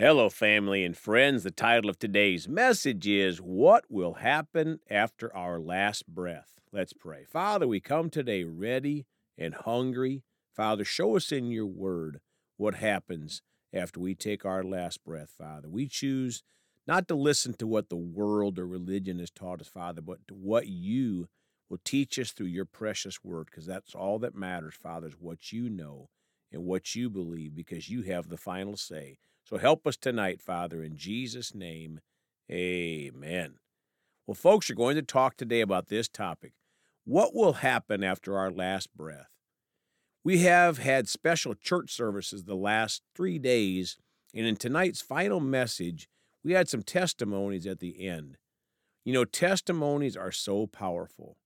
Hello, family and friends. The title of today's message is What Will Happen After Our Last Breath? Let's pray. Father, we come today ready and hungry. Father, show us in your word what happens after we take our last breath, Father. We choose not to listen to what the world or religion has taught us, Father, but to what you will teach us through your precious word, because that's all that matters, Father, is what you know and what you believe, because you have the final say. So help us tonight, Father, in Jesus' name. Amen. Well, folks, we're going to talk today about this topic what will happen after our last breath? We have had special church services the last three days, and in tonight's final message, we had some testimonies at the end. You know, testimonies are so powerful.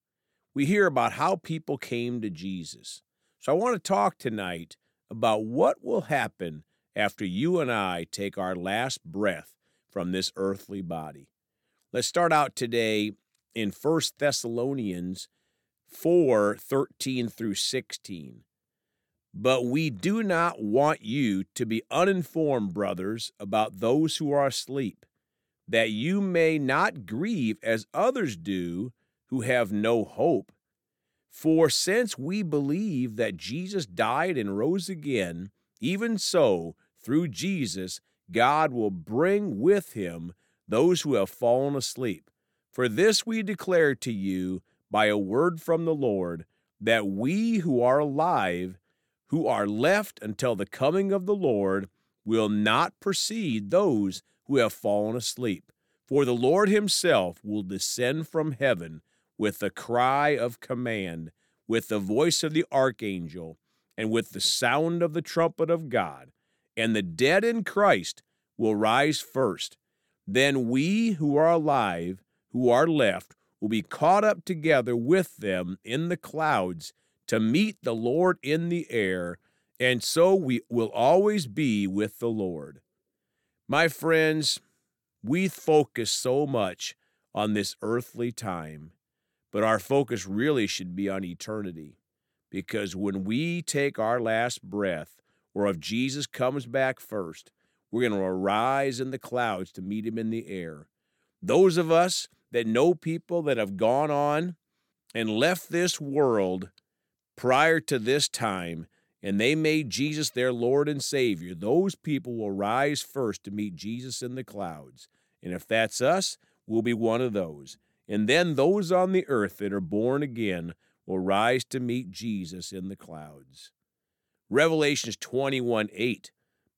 We hear about how people came to Jesus. So I want to talk tonight about what will happen after you and I take our last breath from this earthly body. Let's start out today in 1 Thessalonians 4 13 through 16. But we do not want you to be uninformed, brothers, about those who are asleep, that you may not grieve as others do who have no hope. For since we believe that Jesus died and rose again, even so, through Jesus, God will bring with him those who have fallen asleep. For this we declare to you by a word from the Lord, that we who are alive, who are left until the coming of the Lord, will not precede those who have fallen asleep. For the Lord himself will descend from heaven with the cry of command, with the voice of the archangel, and with the sound of the trumpet of God, and the dead in Christ will rise first. Then we who are alive, who are left, will be caught up together with them in the clouds to meet the Lord in the air, and so we will always be with the Lord. My friends, we focus so much on this earthly time, but our focus really should be on eternity. Because when we take our last breath, or if Jesus comes back first, we're going to arise in the clouds to meet him in the air. Those of us that know people that have gone on and left this world prior to this time, and they made Jesus their Lord and Savior, those people will rise first to meet Jesus in the clouds. And if that's us, we'll be one of those. And then those on the earth that are born again will rise to meet Jesus in the clouds. Revelations 21 8.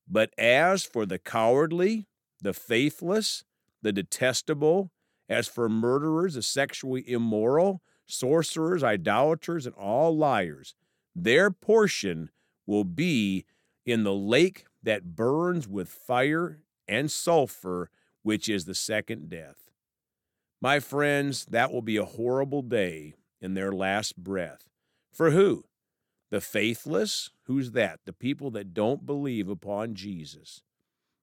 But as for the cowardly, the faithless, the detestable, as for murderers, the sexually immoral, sorcerers, idolaters, and all liars, their portion will be in the lake that burns with fire and sulfur, which is the second death. My friends, that will be a horrible day in their last breath. For who? The faithless? Who's that? The people that don't believe upon Jesus.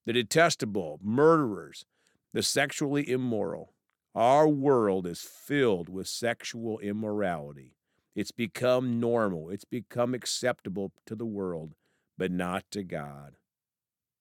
The detestable, murderers, the sexually immoral. Our world is filled with sexual immorality. It's become normal, it's become acceptable to the world, but not to God.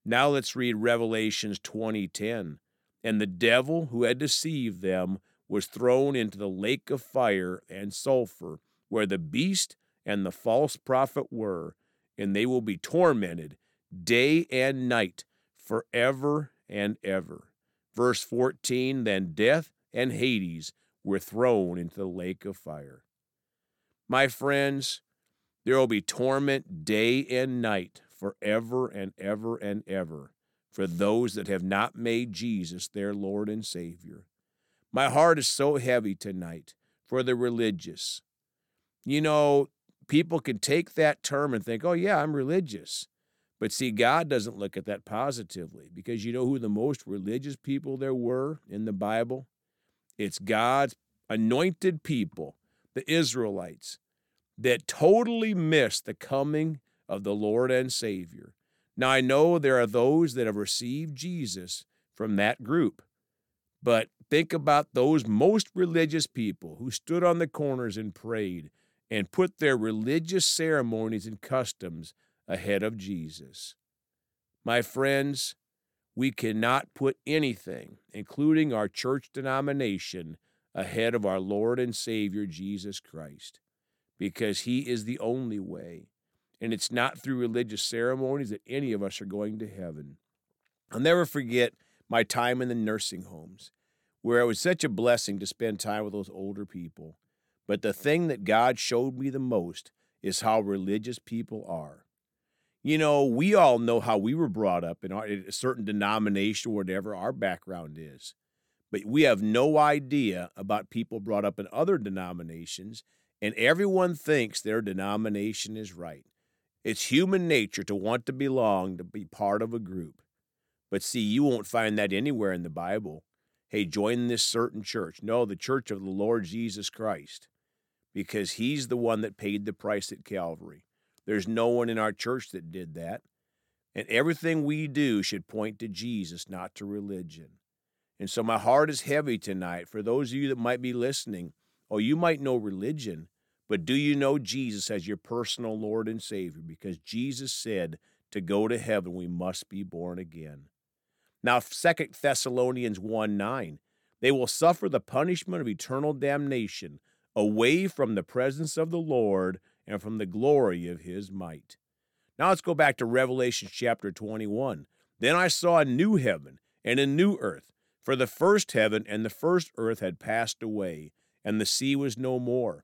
Now let's read Revelations 20:10. And the devil who had deceived them was thrown into the lake of fire and sulfur, where the beast and the false prophet were, and they will be tormented day and night forever and ever. Verse 14 Then death and Hades were thrown into the lake of fire. My friends, there will be torment day and night forever and ever and ever for those that have not made Jesus their Lord and Savior. My heart is so heavy tonight for the religious. You know, people can take that term and think, oh, yeah, I'm religious. But see, God doesn't look at that positively because you know who the most religious people there were in the Bible? It's God's anointed people, the Israelites, that totally missed the coming of the Lord and Savior. Now, I know there are those that have received Jesus from that group, but think about those most religious people who stood on the corners and prayed and put their religious ceremonies and customs ahead of Jesus. My friends, We cannot put anything, including our church denomination, ahead of our Lord and Savior Jesus Christ, because He is the only way. And it's not through religious ceremonies that any of us are going to heaven. I'll never forget my time in the nursing homes, where it was such a blessing to spend time with those older people. But the thing that God showed me the most is how religious people are. You know, we all know how we were brought up in, our, in a certain denomination, or whatever our background is. But we have no idea about people brought up in other denominations, and everyone thinks their denomination is right. It's human nature to want to belong, to be part of a group. But see, you won't find that anywhere in the Bible. Hey, join this certain church. No, the church of the Lord Jesus Christ, because he's the one that paid the price at Calvary. There's no one in our church that did that. And everything we do should point to Jesus, not to religion. And so my heart is heavy tonight for those of you that might be listening. Oh, you might know religion, but do you know Jesus as your personal Lord and Savior? Because Jesus said to go to heaven, we must be born again. Now, 2 Thessalonians 1 9, they will suffer the punishment of eternal damnation away from the presence of the Lord and from the glory of his might. Now let's go back to Revelation chapter 21. Then I saw a new heaven and a new earth, for the first heaven and the first earth had passed away, and the sea was no more.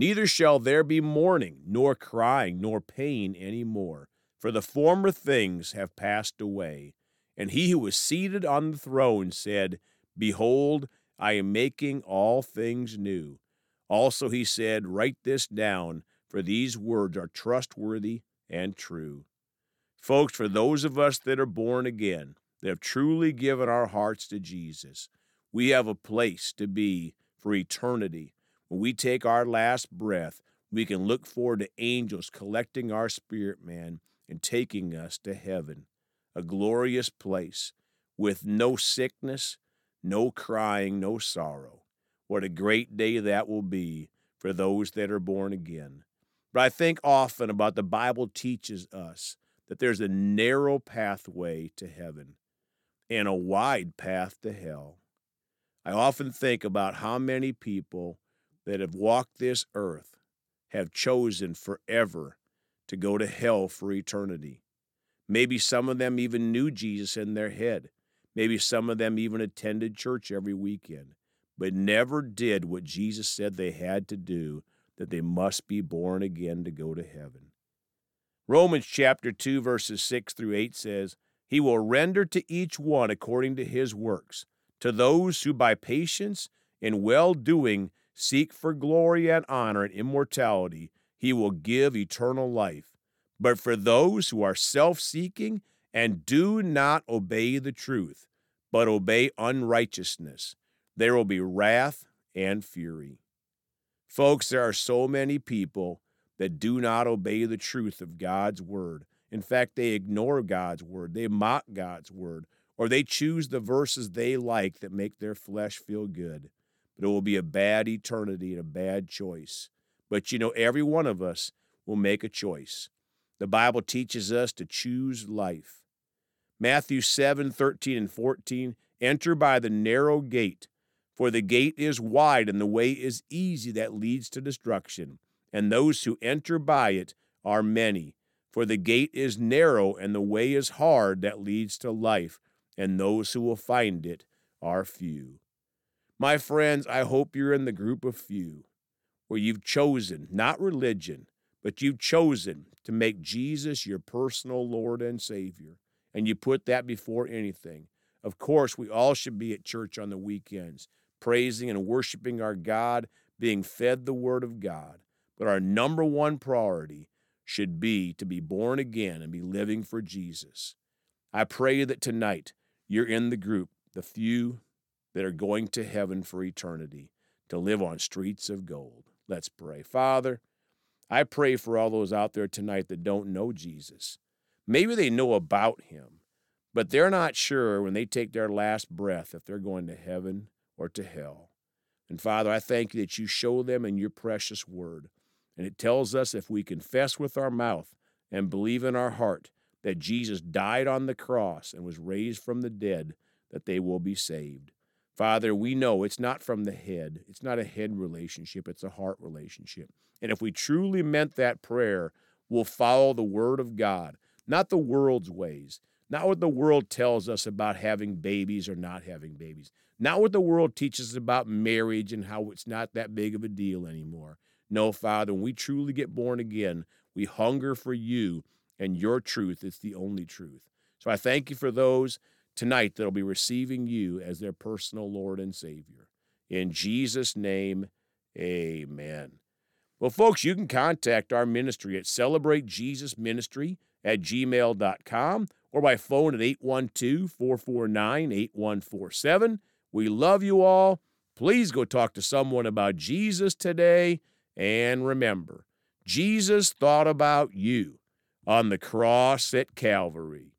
Neither shall there be mourning, nor crying, nor pain any more, for the former things have passed away. And he who was seated on the throne said, Behold, I am making all things new. Also, he said, Write this down, for these words are trustworthy and true. Folks, for those of us that are born again, that have truly given our hearts to Jesus, we have a place to be for eternity. When we take our last breath, we can look forward to angels collecting our spirit man and taking us to heaven, a glorious place with no sickness, no crying, no sorrow. What a great day that will be for those that are born again. But I think often about the Bible teaches us that there's a narrow pathway to heaven and a wide path to hell. I often think about how many people that have walked this earth have chosen forever to go to hell for eternity. Maybe some of them even knew Jesus in their head. Maybe some of them even attended church every weekend but never did what Jesus said they had to do, that they must be born again to go to heaven. Romans chapter 2, verses 6 through 8 says, He will render to each one according to his works. To those who by patience and well doing seek for glory and honor and immortality, he will give eternal life. But for those who are self seeking and do not obey the truth, but obey unrighteousness, there will be wrath and fury. Folks, there are so many people that do not obey the truth of God's word. In fact, they ignore God's word, they mock God's word, or they choose the verses they like that make their flesh feel good. It will be a bad eternity and a bad choice. But you know, every one of us will make a choice. The Bible teaches us to choose life. Matthew 7 13 and 14 Enter by the narrow gate. For the gate is wide and the way is easy that leads to destruction, and those who enter by it are many. For the gate is narrow and the way is hard that leads to life, and those who will find it are few. My friends, I hope you're in the group of few where you've chosen not religion, but you've chosen to make Jesus your personal Lord and Savior, and you put that before anything. Of course, we all should be at church on the weekends praising and worshiping our God, being fed the Word of God. But our number one priority should be to be born again and be living for Jesus. I pray that tonight you're in the group, the few that are going to heaven for eternity to live on streets of gold. Let's pray. Father, I pray for all those out there tonight that don't know Jesus. Maybe they know about him, but they're not sure when they take their last breath if they're going to heaven or to hell. And Father, I thank you that you show them in your precious word. And it tells us if we confess with our mouth and believe in our heart that Jesus died on the cross and was raised from the dead, that they will be saved. Father, we know it's not from the head. It's not a head relationship, it's a heart relationship. And if we truly meant that prayer, we'll follow the word of God, not the world's ways, not what the world tells us about having babies or not having babies, not what the world teaches us about marriage and how it's not that big of a deal anymore. No, Father, when we truly get born again, we hunger for you and your truth. It's the only truth. So I thank you for those tonight that'll be receiving you as their personal Lord and Savior. In Jesus' name, amen. Well, folks, you can contact our ministry at celebratejesusministry at gmail.com or by phone at 812 449 8147. We love you all. Please go talk to someone about Jesus today. And remember, Jesus thought about you on the cross at Calvary.